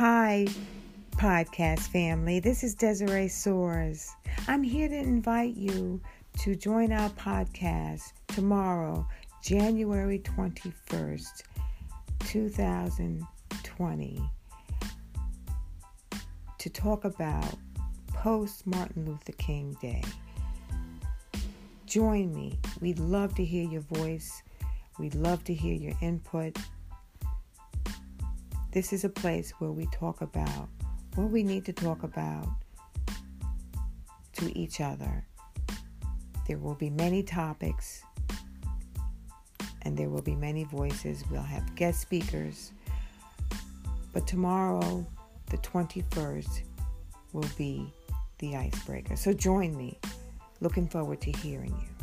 Hi, podcast family. This is Desiree Soares. I'm here to invite you to join our podcast tomorrow, January 21st, 2020, to talk about post Martin Luther King Day. Join me. We'd love to hear your voice. We'd love to hear your input. This is a place where we talk about what we need to talk about to each other. There will be many topics and there will be many voices. We'll have guest speakers. But tomorrow, the 21st, will be the icebreaker. So join me. Looking forward to hearing you.